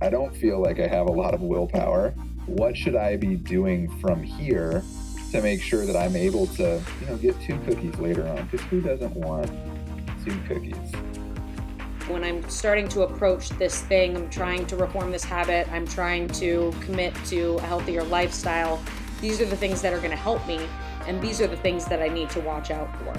I don't feel like I have a lot of willpower. What should I be doing from here to make sure that I'm able to, you know, get two cookies later on? Because who doesn't want two cookies? When I'm starting to approach this thing, I'm trying to reform this habit, I'm trying to commit to a healthier lifestyle. These are the things that are going to help me, and these are the things that I need to watch out for.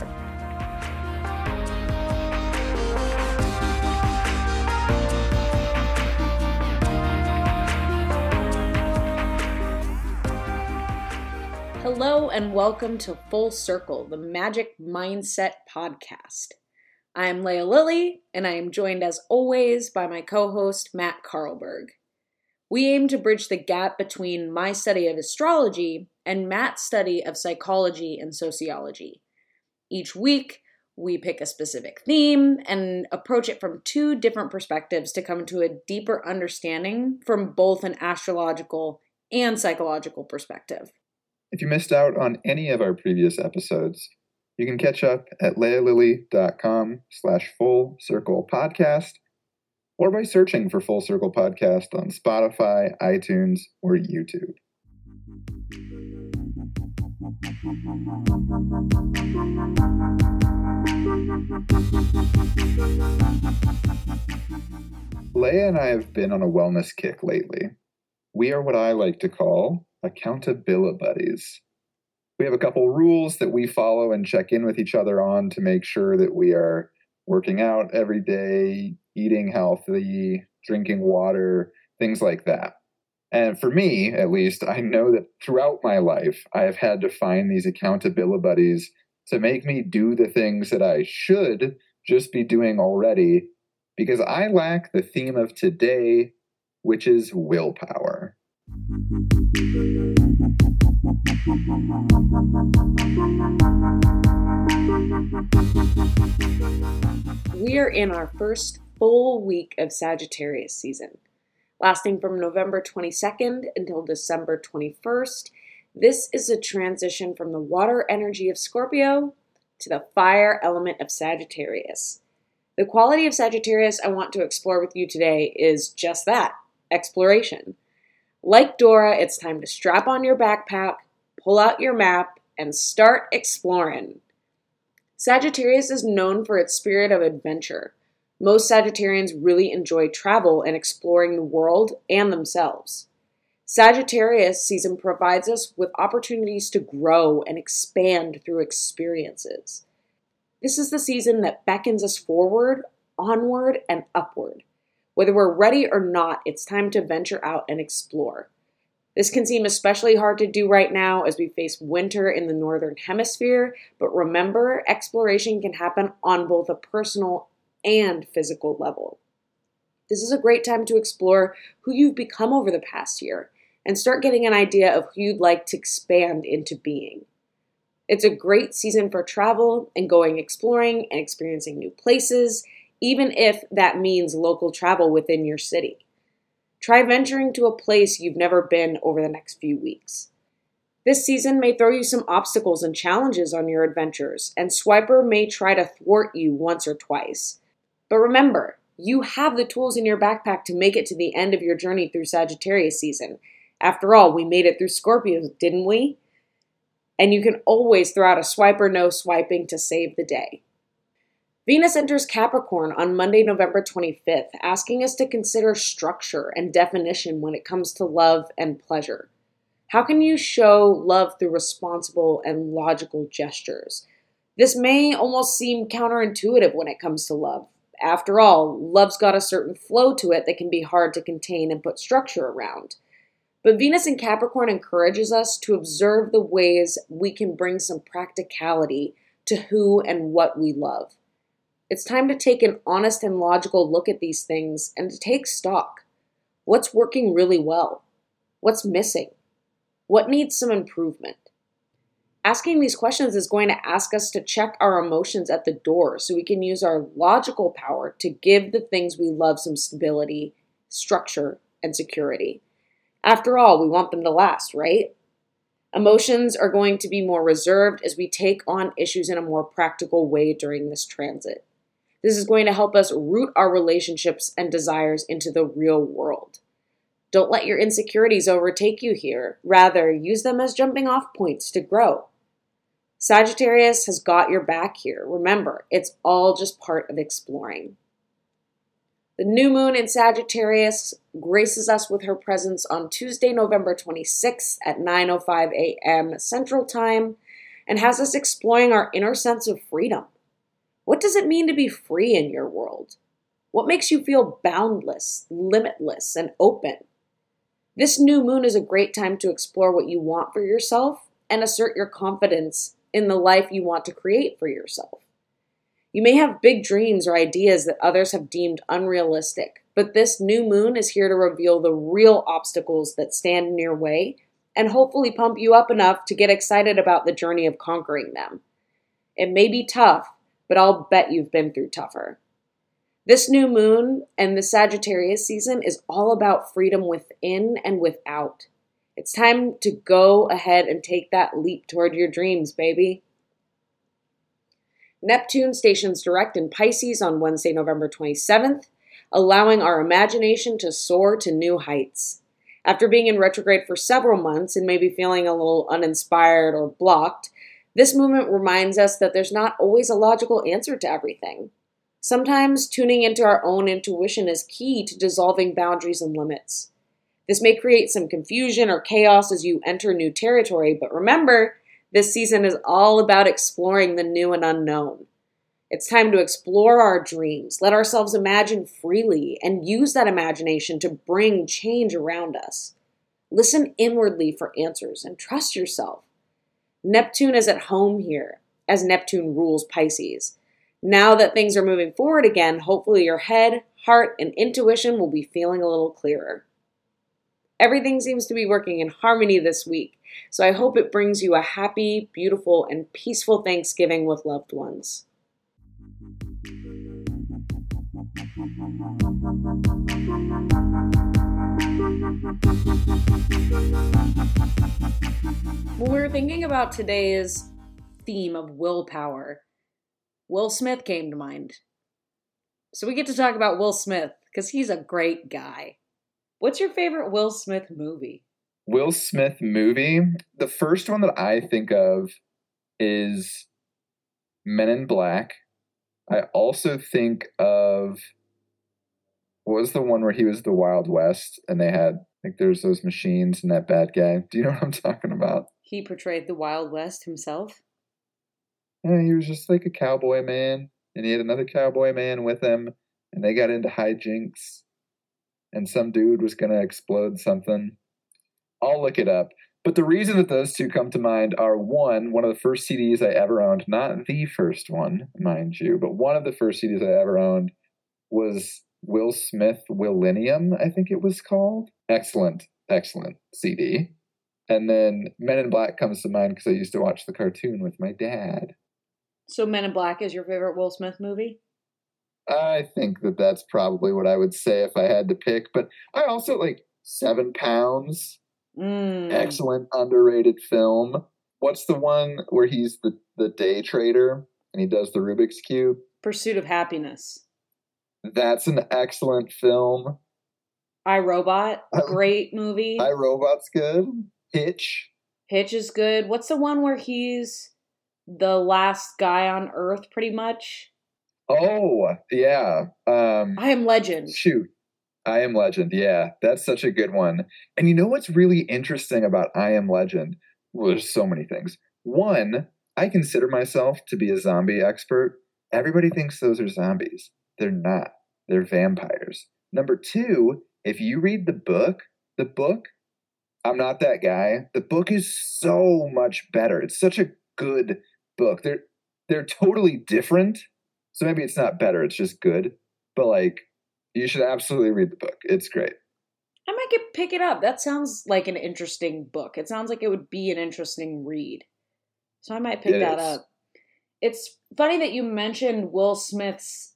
Hello, and welcome to Full Circle, the Magic Mindset Podcast. I'm Leah Lilly, and I am joined as always by my co host, Matt Carlberg. We aim to bridge the gap between my study of astrology and Matt's study of psychology and sociology. Each week, we pick a specific theme and approach it from two different perspectives to come to a deeper understanding from both an astrological and psychological perspective. If you missed out on any of our previous episodes, you can catch up at leahlilly.com slash full circle podcast or by searching for Full Circle Podcast on Spotify, iTunes, or YouTube. Leah and I have been on a wellness kick lately. We are what I like to call accountability buddies. We have a couple rules that we follow and check in with each other on to make sure that we are working out every day, eating healthy, drinking water, things like that. And for me, at least, I know that throughout my life, I have had to find these accountability buddies to make me do the things that I should just be doing already because I lack the theme of today, which is willpower. We are in our first full week of Sagittarius season. Lasting from November 22nd until December 21st, this is a transition from the water energy of Scorpio to the fire element of Sagittarius. The quality of Sagittarius I want to explore with you today is just that exploration. Like Dora, it's time to strap on your backpack, pull out your map, and start exploring. Sagittarius is known for its spirit of adventure. Most Sagittarians really enjoy travel and exploring the world and themselves. Sagittarius season provides us with opportunities to grow and expand through experiences. This is the season that beckons us forward, onward, and upward. Whether we're ready or not, it's time to venture out and explore. This can seem especially hard to do right now as we face winter in the Northern Hemisphere, but remember, exploration can happen on both a personal and physical level. This is a great time to explore who you've become over the past year and start getting an idea of who you'd like to expand into being. It's a great season for travel and going exploring and experiencing new places even if that means local travel within your city. Try venturing to a place you've never been over the next few weeks. This season may throw you some obstacles and challenges on your adventures, and Swiper may try to thwart you once or twice. But remember, you have the tools in your backpack to make it to the end of your journey through Sagittarius season. After all, we made it through Scorpio, didn't we? And you can always throw out a swipe or no swiping to save the day. Venus enters Capricorn on Monday, November 25th, asking us to consider structure and definition when it comes to love and pleasure. How can you show love through responsible and logical gestures? This may almost seem counterintuitive when it comes to love. After all, love's got a certain flow to it that can be hard to contain and put structure around. But Venus in Capricorn encourages us to observe the ways we can bring some practicality to who and what we love. It's time to take an honest and logical look at these things and to take stock. What's working really well? What's missing? What needs some improvement? Asking these questions is going to ask us to check our emotions at the door so we can use our logical power to give the things we love some stability, structure, and security. After all, we want them to last, right? Emotions are going to be more reserved as we take on issues in a more practical way during this transit. This is going to help us root our relationships and desires into the real world. Don't let your insecurities overtake you here. Rather, use them as jumping off points to grow. Sagittarius has got your back here. Remember, it's all just part of exploring. The new moon in Sagittarius graces us with her presence on Tuesday, November 26th at 9:05 a.m. Central Time and has us exploring our inner sense of freedom. What does it mean to be free in your world? What makes you feel boundless, limitless, and open? This new moon is a great time to explore what you want for yourself and assert your confidence in the life you want to create for yourself. You may have big dreams or ideas that others have deemed unrealistic, but this new moon is here to reveal the real obstacles that stand in your way and hopefully pump you up enough to get excited about the journey of conquering them. It may be tough, but I'll bet you've been through tougher. This new moon and the Sagittarius season is all about freedom within and without. It's time to go ahead and take that leap toward your dreams, baby. Neptune stations direct in Pisces on Wednesday, November 27th, allowing our imagination to soar to new heights. After being in retrograde for several months and maybe feeling a little uninspired or blocked, this movement reminds us that there's not always a logical answer to everything. Sometimes tuning into our own intuition is key to dissolving boundaries and limits. This may create some confusion or chaos as you enter new territory, but remember, this season is all about exploring the new and unknown. It's time to explore our dreams, let ourselves imagine freely, and use that imagination to bring change around us. Listen inwardly for answers and trust yourself. Neptune is at home here, as Neptune rules Pisces. Now that things are moving forward again, hopefully your head, heart, and intuition will be feeling a little clearer. Everything seems to be working in harmony this week, so I hope it brings you a happy, beautiful, and peaceful Thanksgiving with loved ones. When we were thinking about today's theme of willpower, Will Smith came to mind. So we get to talk about Will Smith because he's a great guy. What's your favorite Will Smith movie? Will Smith movie. The first one that I think of is Men in Black. I also think of what was the one where he was the Wild West and they had like there's those machines and that bad guy. Do you know what I'm talking about? He portrayed the Wild West himself. Yeah, he was just like a cowboy man, and he had another cowboy man with him, and they got into hijinks, and some dude was gonna explode something. I'll look it up. But the reason that those two come to mind are one, one of the first CDs I ever owned, not the first one, mind you, but one of the first CDs I ever owned was Will Smith Willennium, I think it was called. Excellent, excellent CD. And then Men in Black comes to mind because I used to watch the cartoon with my dad. So Men in Black is your favorite Will Smith movie? I think that that's probably what I would say if I had to pick. But I also like Seven Pounds. Mm. Excellent, underrated film. What's the one where he's the, the day trader and he does the Rubik's Cube? Pursuit of Happiness. That's an excellent film. I Robot, great movie. I Robot's good. Hitch. Hitch is good. What's the one where he's the last guy on Earth, pretty much? Oh, yeah. Um, I am Legend. Shoot. I Am Legend. Yeah, that's such a good one. And you know what's really interesting about I Am Legend? Well, there's so many things. One, I consider myself to be a zombie expert. Everybody thinks those are zombies. They're not, they're vampires. Number two, if you read the book, the book, I'm not that guy. The book is so much better. It's such a good book. They're they're totally different. So maybe it's not better, it's just good. But like you should absolutely read the book. It's great. I might get pick it up. That sounds like an interesting book. It sounds like it would be an interesting read. So I might pick It that is. up. It's funny that you mentioned Will Smith's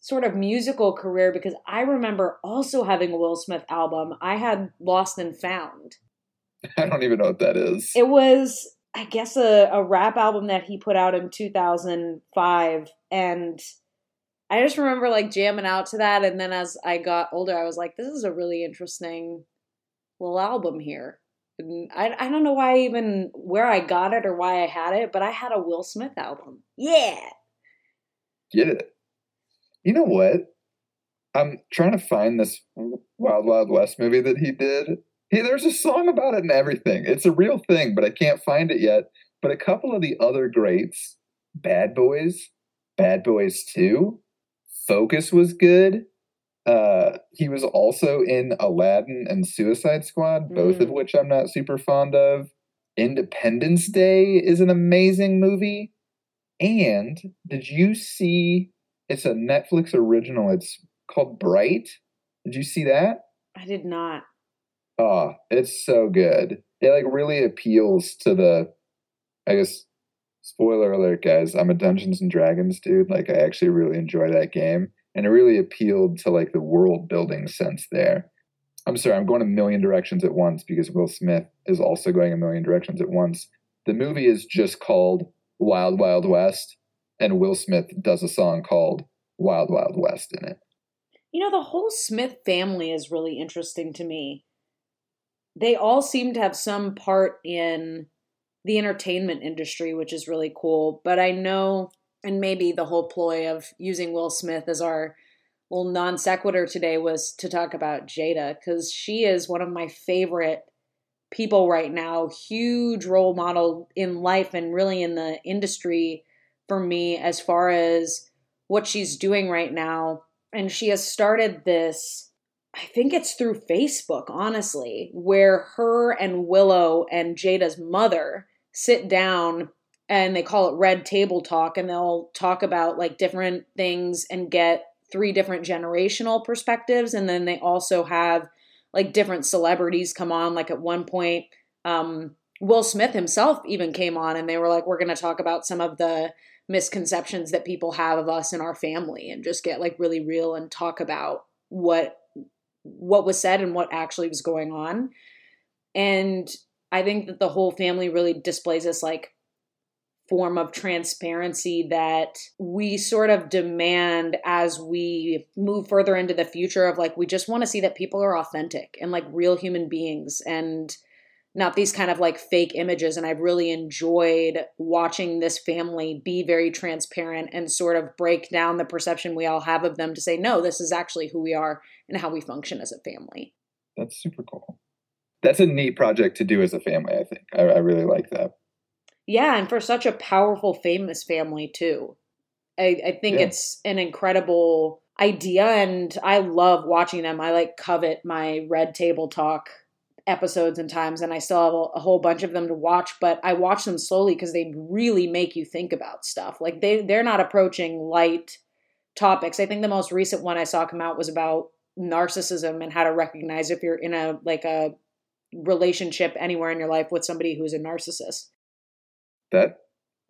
sort of musical career because I remember also having a Will Smith album. I had Lost and Found. I don't even know what that is. It was, I guess, a, a rap album that he put out in 2005. And I just remember like jamming out to that. And then as I got older, I was like, this is a really interesting little album here. And I, I don't know why even where I got it or why I had it, but I had a Will Smith album. Yeah. Get it. You know what? I'm trying to find this Wild Wild West movie that he did. He, there's a song about it and everything. It's a real thing, but I can't find it yet. But a couple of the other greats, Bad Boys, Bad Boys 2, Focus was good. Uh, he was also in Aladdin and Suicide Squad, both mm. of which I'm not super fond of. Independence Day is an amazing movie. And did you see? It's a Netflix original. It's called Bright. Did you see that? I did not. Oh, it's so good. It like really appeals to the I guess spoiler alert guys, I'm a Dungeons and Dragons dude. Like I actually really enjoy that game. And it really appealed to like the world building sense there. I'm sorry, I'm going a million directions at once because Will Smith is also going a million directions at once. The movie is just called Wild Wild West, and Will Smith does a song called Wild Wild West in it. You know, the whole Smith family is really interesting to me. They all seem to have some part in the entertainment industry, which is really cool. But I know, and maybe the whole ploy of using Will Smith as our little non sequitur today was to talk about Jada, because she is one of my favorite people right now, huge role model in life and really in the industry for me as far as what she's doing right now and she has started this I think it's through Facebook, honestly, where her and Willow and Jada's mother sit down and they call it Red Table Talk, and they'll talk about like different things and get three different generational perspectives. And then they also have like different celebrities come on. Like at one point, um, Will Smith himself even came on, and they were like, We're going to talk about some of the misconceptions that people have of us and our family and just get like really real and talk about what what was said and what actually was going on. And i think that the whole family really displays this like form of transparency that we sort of demand as we move further into the future of like we just want to see that people are authentic and like real human beings. And not these kind of like fake images. And I've really enjoyed watching this family be very transparent and sort of break down the perception we all have of them to say, no, this is actually who we are and how we function as a family. That's super cool. That's a neat project to do as a family, I think. I, I really like that. Yeah, and for such a powerful, famous family, too. I, I think yeah. it's an incredible idea, and I love watching them. I like covet my Red Table Talk episodes and times and I still have a, whole bunch of them to watch, but I watch them slowly because they really make you think about stuff. Like they they're not approaching light topics. I think the most recent one I saw come out was about narcissism and how to recognize if you're in a like a relationship anywhere in your life with somebody who's a narcissist. That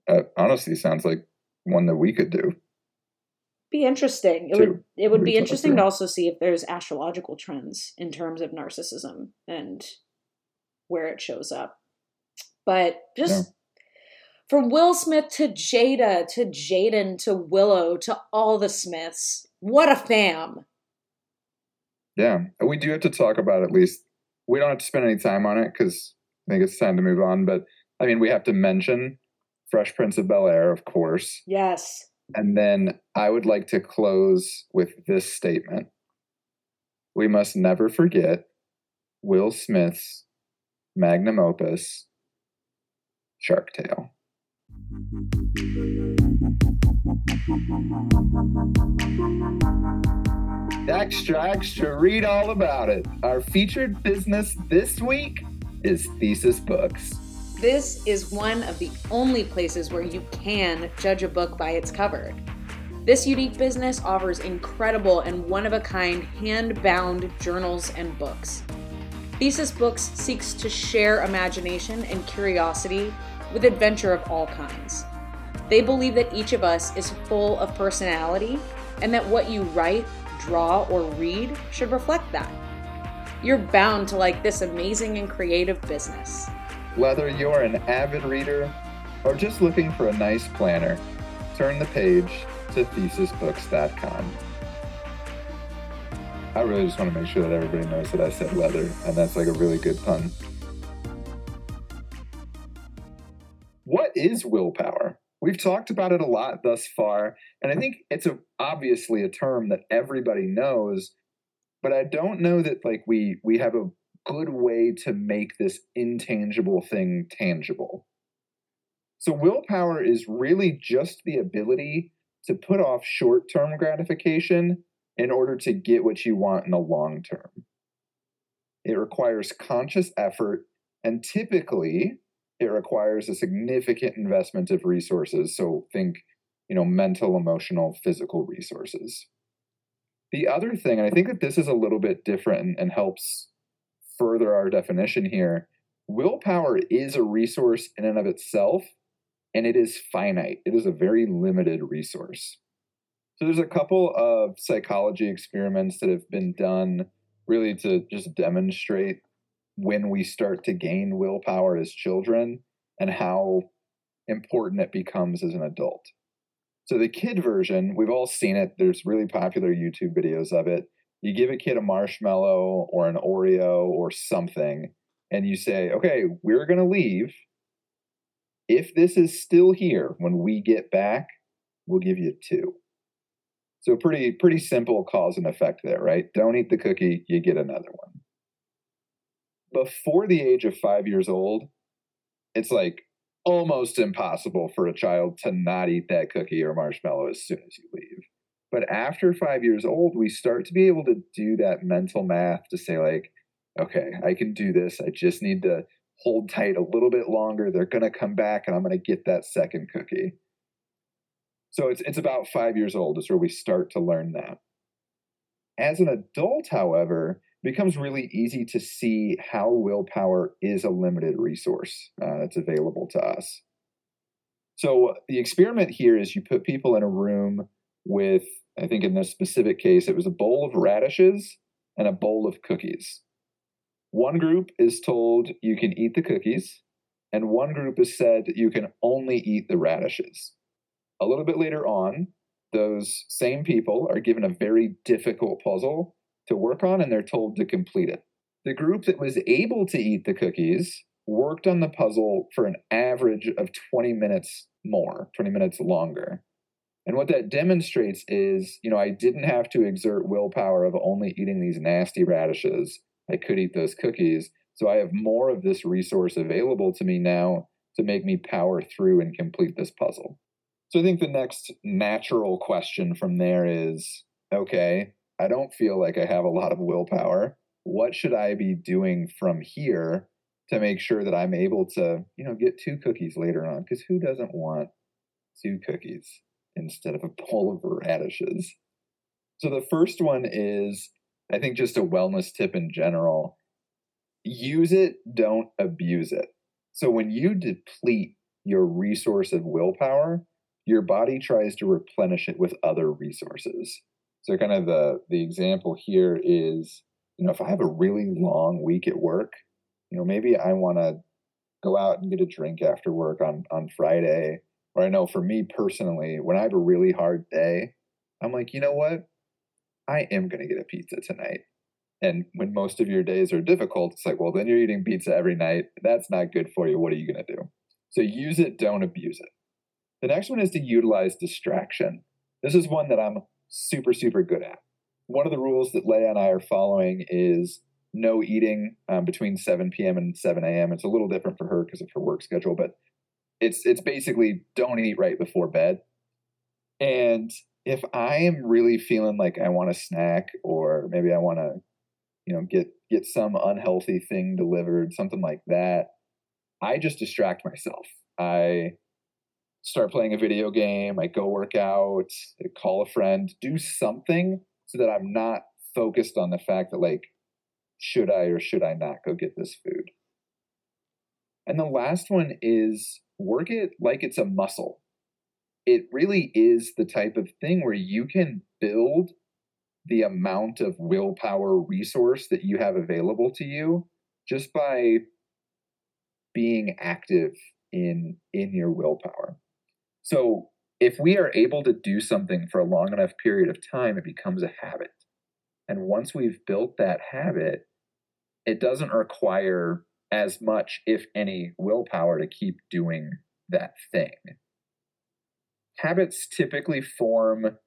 uh, honestly sounds like one that we could do be interesting. It would it would be interesting to also see if there's astrological trends in terms of narcissism and where it shows up. But just yeah. from Will Smith to Jada to Jaden to Willow to all the Smiths, what a fam! Yeah, we do have to talk about at least. We don't have to spend any time on it because I think it's time to move on. But I mean, we have to mention Fresh Prince of Bel Air, of course. Yes and then I would like to close with this statement We must never forget Will Smith's magnum opus, Shark Tale. Extra, extra, read all about it. Our featured business this week is Thesis Books. This is one of the only places where you can judge a book by its cover. This unique business offers incredible and one of a kind hand bound journals and books. Thesis Books seeks to share imagination and curiosity with adventure of all kinds. They believe that each of us is full of personality and that what you write, draw, or read should reflect that. you're bound to like this amazing and creative business. Whether you're an avid reader or just looking for a nice planner, turn the page to thesisbooks.com. I really just want to make sure that everybody knows that I said leather, and that's like a really good pun. What is willpower? We've talked about it a lot thus far, and I think it's a, obviously a term that everybody knows, but I don't know that like we we have a good way to make this intangible thing tangible. So willpower is really just the ability to put off short-term gratification in order to get what you want in the long term. It requires conscious effort and typically it requires a significant investment of resources. So think, you know, mental, emotional, physical resources. The other thing, and I think that this is a little bit different and, and helps further our definition here, willpower is a resource in and of itself, and it is finite. It is a very limited resource. So there's a couple of psychology experiments that have been done really to just demonstrate when we start to gain willpower as children and how important it becomes as an adult. So, the kid version, we've all seen it. There's really popular YouTube videos of it. You give a kid a marshmallow or an Oreo or something, and you say, okay, we're going to leave. If this is still here when we get back, we'll give you two. So pretty pretty simple cause and effect there, right? Don't eat the cookie, you get another one before the age of five years old, it's like almost impossible for a child to not eat that cookie or marshmallow as soon as you leave. But after five years old, we start to be able to do that mental math to say, like, okay, I can do this. I just need to hold tight a little bit longer. They're going to come back and I'm going to get that second cookie. So it's, it's about five years old is where we start to learn that. As an adult, however, it becomes really easy to see how willpower is a limited resource uh, that's available to us. So the experiment here is you put people in a room with, I think in this specific case, it was a bowl of radishes and a bowl of cookies. One group is told you can eat the cookies, and one group is said you can only eat the radishes. A little bit later on, those same people are given a very difficult puzzle to work on and they're told to complete it. The group that was able to eat the cookies worked on the puzzle for an average of 20 minutes more, 20 minutes longer. And what that demonstrates is, you know, I didn't have to exert willpower of only eating these nasty radishes. I could eat those cookies. So I have more of this resource available to me now to make me power through and complete this puzzle. So I think the next natural question from there is okay, I don't feel like I have a lot of willpower. What should I be doing from here to make sure that I'm able to, you know, get two cookies later on? Because who doesn't want two cookies instead of a bowl of radishes? So the first one is, I think, just a wellness tip in general. Use it, don't abuse it. So when you deplete your resource of willpower, your body tries to replenish it with other resources. So kind of the the example here is, you know, if I have a really long week at work, you know, maybe I want to go out and get a drink after work on on Friday. Or I know for me personally, when I have a really hard day, I'm like, you know what? I am going to get a pizza tonight. And when most of your days are difficult, it's like, well, then you're eating pizza every night. That's not good for you. What are you going to do? So use it, don't abuse it. The next one is to utilize distraction. This is one that I'm super, super good at. One of the rules that Leah and I are following is no eating um, between 7 p.m. and 7 a.m. It's a little different for her because of her work schedule, but it's it's basically don't eat right before bed. And if I am really feeling like I want a snack or maybe I want to, you know, get get some unhealthy thing delivered, something like that, I just distract myself. I start playing a video game, I go work out, I call a friend, do something so that I'm not focused on the fact that, like, should I or should I not go get this food? And the last one is work it like it's a muscle. It really is the type of thing where you can build the amount of willpower resource that you have available to you just by being active in in your willpower. So if we are able to do something for a long enough period of time, it becomes a habit. And once we've built that habit, it doesn't require as much, if any, willpower to keep doing that thing. Habits typically form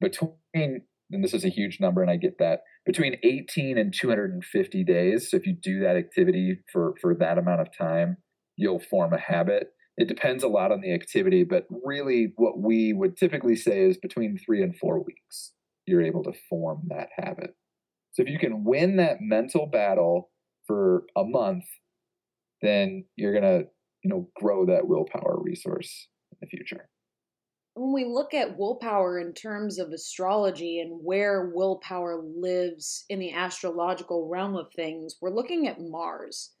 between, and this is a huge number, and I get that, between 18 and 250 days. So if you do that activity for, for that amount of time, you'll form a habit. It depends a lot on the activity, but really what we would typically say is between three and four weeks, you're able to form that habit. So if you can win that mental battle for a month, then you're going to, you know, grow that willpower resource in the future. When we look at willpower in terms of astrology and where willpower lives in the astrological realm of things, we're looking at Mars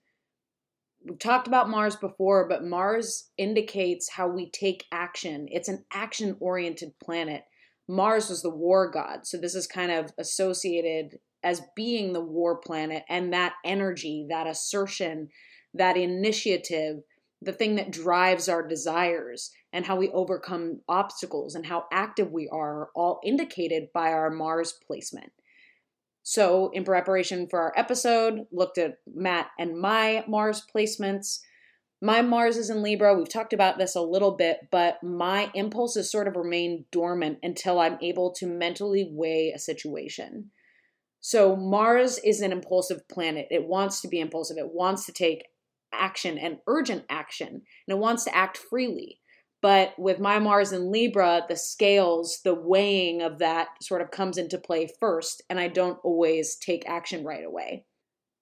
we've talked about Mars before, but Mars indicates how we take action. It's an action oriented planet. Mars was the war god. So this is kind of associated as being the war planet and that energy, that assertion, that initiative, the thing that drives our desires and how we overcome obstacles and how active we are, all indicated by our Mars placement. So, in preparation for our episode, looked at Matt and my Mars placements. My Mars is in Libra. We've talked about this a little bit, but my impulses sort of remain dormant until I'm able to mentally weigh a situation. So, Mars is an impulsive planet. It wants to be impulsive, it wants to take action and urgent action, and it wants to act freely. But with my Mars in Libra, the scales, the weighing of that sort of comes into play first, and I don't always take action right away.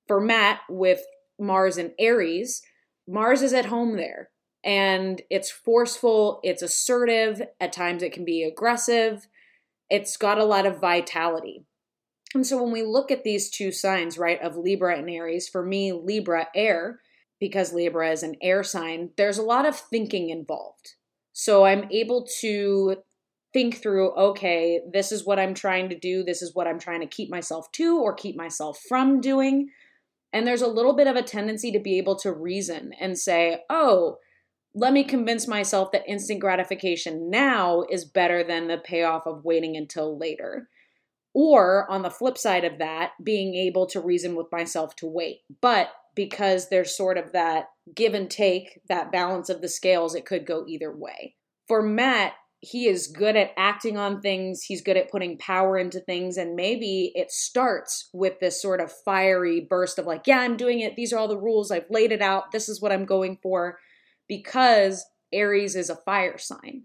For Matt, with Mars in Aries, Mars is at home there and it's forceful, it's assertive, at times it can be aggressive, it's got a lot of vitality. And so when we look at these two signs, right, of Libra and Aries, for me, Libra, air, because Libra is an air sign, there's a lot of thinking involved. So I'm able to think through okay, this is what I'm trying to do, this is what I'm trying to keep myself to or keep myself from doing. And there's a little bit of a tendency to be able to reason and say, oh, let me convince myself that instant gratification now is better than the payoff of waiting until later. Or on the flip side of that, being able to reason with myself to wait. But because there's sort of that give and take, that balance of the scales, it could go either way. For Matt, he is good at acting on things, he's good at putting power into things, and maybe it starts with this sort of fiery burst of, like, yeah, I'm doing it. These are all the rules. I've laid it out. This is what I'm going for. Because Aries is a fire sign.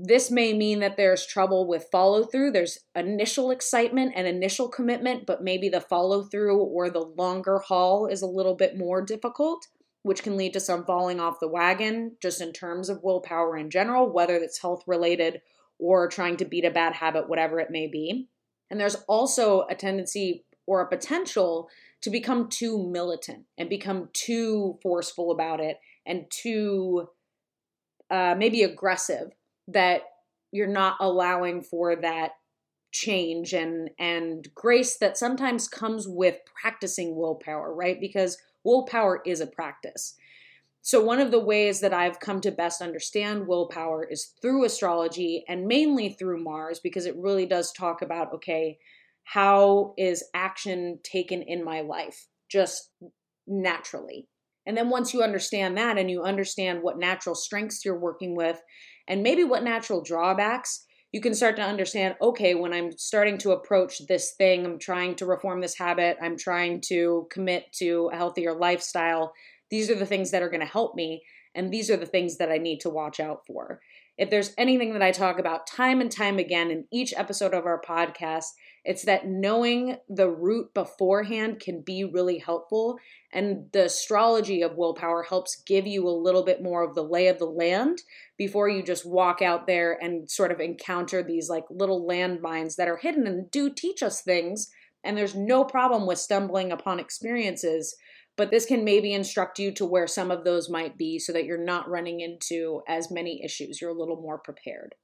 This may mean that there's trouble with follow through. There's initial excitement and initial commitment, but maybe the follow through or the longer haul is a little bit more difficult, which can lead to some falling off the wagon just in terms of willpower in general, whether it's health related or trying to beat a bad habit, whatever it may be. And there's also a tendency or a potential to become too militant and become too forceful about it and too uh, maybe aggressive that you're not allowing for that change and and grace that sometimes comes with practicing willpower right? Because willpower is a practice. So one of the ways that i've come to best understand willpower is through astrology and mainly through mars because it really does talk about okay how is action taken in my life? Just naturally. And then once you understand that and you understand what natural strengths you're working with and maybe what natural drawbacks, you can start to understand okay, when I'm starting to approach this thing, I'm trying to reform this habit, I'm trying to commit to a healthier lifestyle, these are the things that are going to help me. And these are the things that I need to watch out for. If there's anything that I talk about time and time again in each episode of our podcast, it's that knowing the route beforehand can be really helpful. And the astrology of willpower helps give you a little bit more of the lay of the land before you just walk out there and sort of encounter these like little landmines that are hidden and do teach us things. And there's no problem with stumbling upon experiences, but this can maybe instruct you to where some of those might be so that you're not running into as many issues. You're a little more prepared.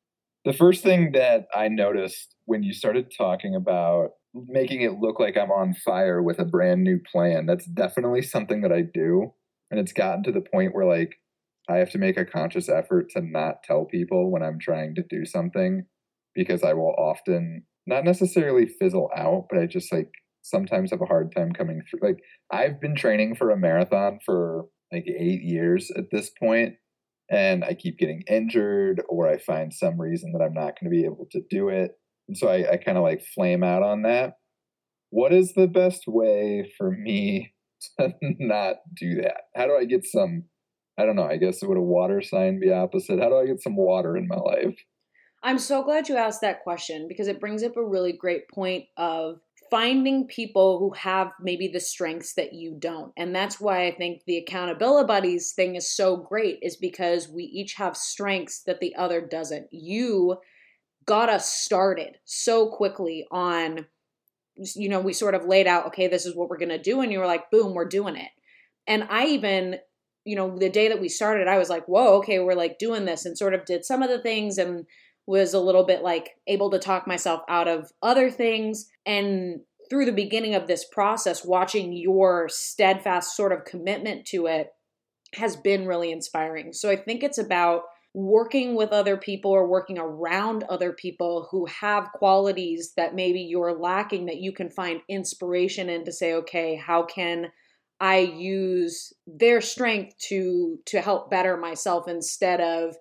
The first thing that I noticed when you started talking about making it look like I'm on fire with a brand new plan. That's definitely something that I do. And it's gotten to the point where like I have to make a conscious effort to not tell people when I'm trying to do something because I will often not necessarily fizzle out, but I just like sometimes have a hard time coming through. Like I've been training for a marathon for like eight years at this point, and I keep getting injured or I find some reason that I'm not going to be able to do it. And so I, I kind of like flame out on that. What is the best way for me to not do that? How do I get some? I don't know. I guess would a water sign be opposite? How do I get some water in my life? I'm so glad you asked that question because it brings up a really great point of finding people who have maybe the strengths that you don't. And that's why I think the accountability buddies thing is so great is because we each have strengths that the other doesn't. You got us started so quickly on you know, we sort of laid out, okay, this is what we're going to do and you were like, boom, we're doing it. And I even you know, the day that we started, I was like, whoa, okay, we're like doing this and sort of did some of the things and was a little bit like able to talk myself out of other things. And through the beginning of this process, watching your steadfast sort of commitment to it has been really inspiring. So I think it's about working with other people or working around other people who have qualities that maybe you're lacking that you can find inspiration in to say, okay, how can I use their strength to to help better myself instead of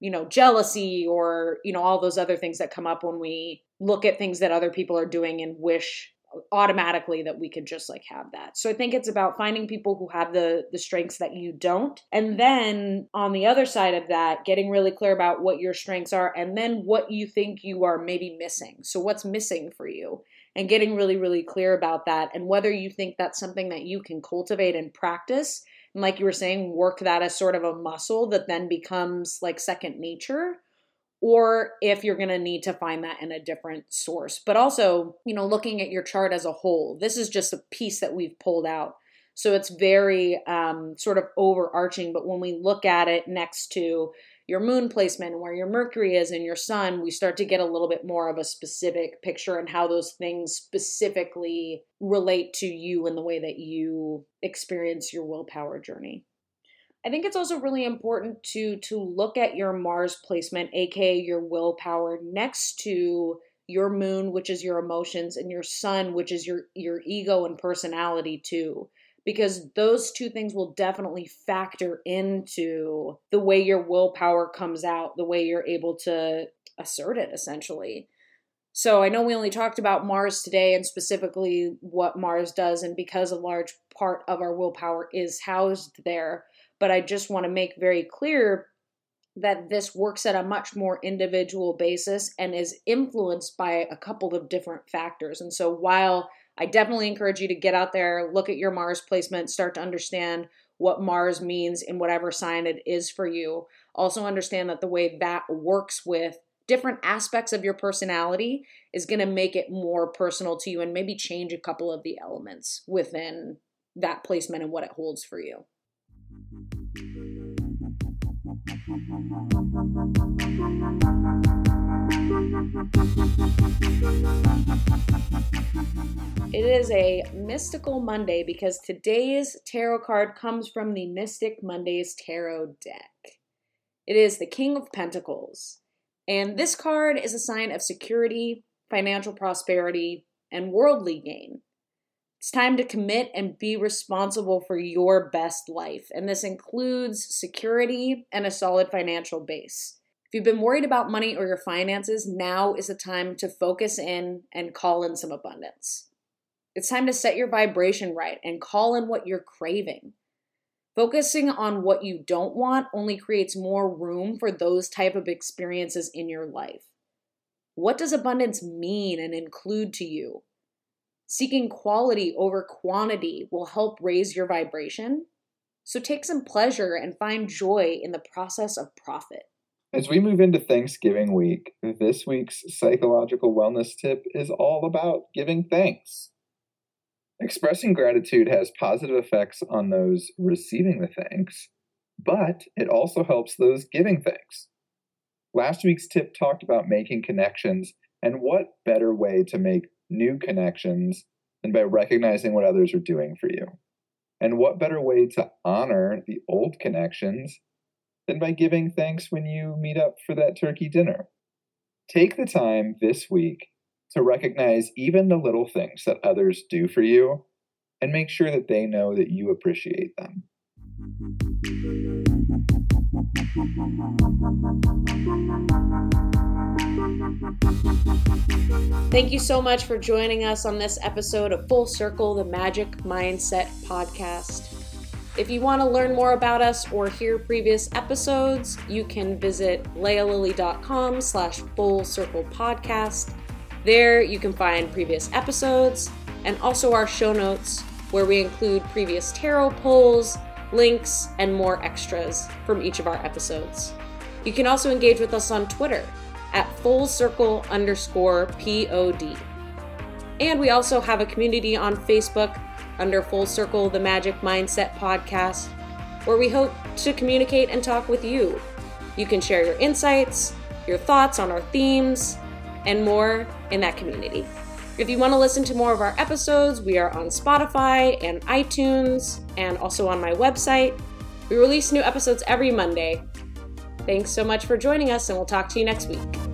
you know, jealousy or, you know, all those other things that come up when we look at things that other people are doing and wish automatically that we could just like have that. So I think it's about finding people who have the the strengths that you don't. And then on the other side of that, getting really clear about what your strengths are and then what you think you are maybe missing. So what's missing for you? And getting really really clear about that and whether you think that's something that you can cultivate and practice and like you were saying work that as sort of a muscle that then becomes like second nature or if you're going to need to find that in a different source but also you know looking at your chart as a whole this is just a piece that we've pulled out so it's very um, sort of overarching but when we look at it next to your moon placement and where your Mercury is and your sun, we start to get a little bit more of a specific picture and how those things specifically relate to you and the way that you experience your willpower journey. I think it's also really important to to look at your Mars placement, aka your willpower, next to your moon, which is your emotions, and your sun, which is your your ego and personality too because those two things will definitely factor into the way your willpower comes out, the way you're able to assert it essentially. So I know we only talked about Mars today and specifically what Mars does, and because a large part of our willpower is housed there, but I just want to make very clear that this works at a much more individual basis and is influenced by a couple of different factors. And so while I definitely encourage you to get out there, look at your Mars placement, start to understand what Mars means in whatever sign it is for you. Also, understand that the way that works with different aspects of your personality is going to make it more personal to you and maybe change a couple of the elements within that placement and what it holds for you. It is a mystical Monday because today's tarot card comes from the Mystic Mondays Tarot deck. It is the King of Pentacles. And this card is a sign of security, financial prosperity, and worldly gain. It's time to commit and be responsible for your best life. And this includes security and a solid financial base. If you've been worried about money or your finances, now is the time to focus in and call in some abundance. It's time to set your vibration right and call in what you're craving. Focusing on what you don't want only creates more room for those type of experiences in your life. What does abundance mean and include to you? Seeking quality over quantity will help raise your vibration. So take some pleasure and find joy in the process of profit. As we move into Thanksgiving week, this week's psychological wellness tip is all about giving thanks. Expressing gratitude has positive effects on those receiving the thanks, but it also helps those giving thanks. Last week's tip talked about making connections, and what better way to make new connections and by recognizing what others are doing for you. And what better way to honor the old connections than by giving thanks when you meet up for that turkey dinner? Take the time this week to recognize even the little things that others do for you and make sure that they know that you appreciate them. Thank you so much for joining us on this episode of Full Circle, the Magic Mindset podcast. If you want to learn more about us or hear previous episodes, you can visit lealily.com slash full circle podcast. There you can find previous episodes and also our show notes where we include previous tarot pulls, links, and more extras from each of our episodes. You can also engage with us on Twitter at full circle underscore pod. And we also have a community on Facebook under Full Circle the Magic Mindset podcast, where we hope to communicate and talk with you. You can share your insights, your thoughts on our themes, and more in that community. If you want to listen to more of our episodes, we are on Spotify and iTunes and also on my website. We release new episodes every Monday. Thanks so much for joining us, and we'll talk to you next week.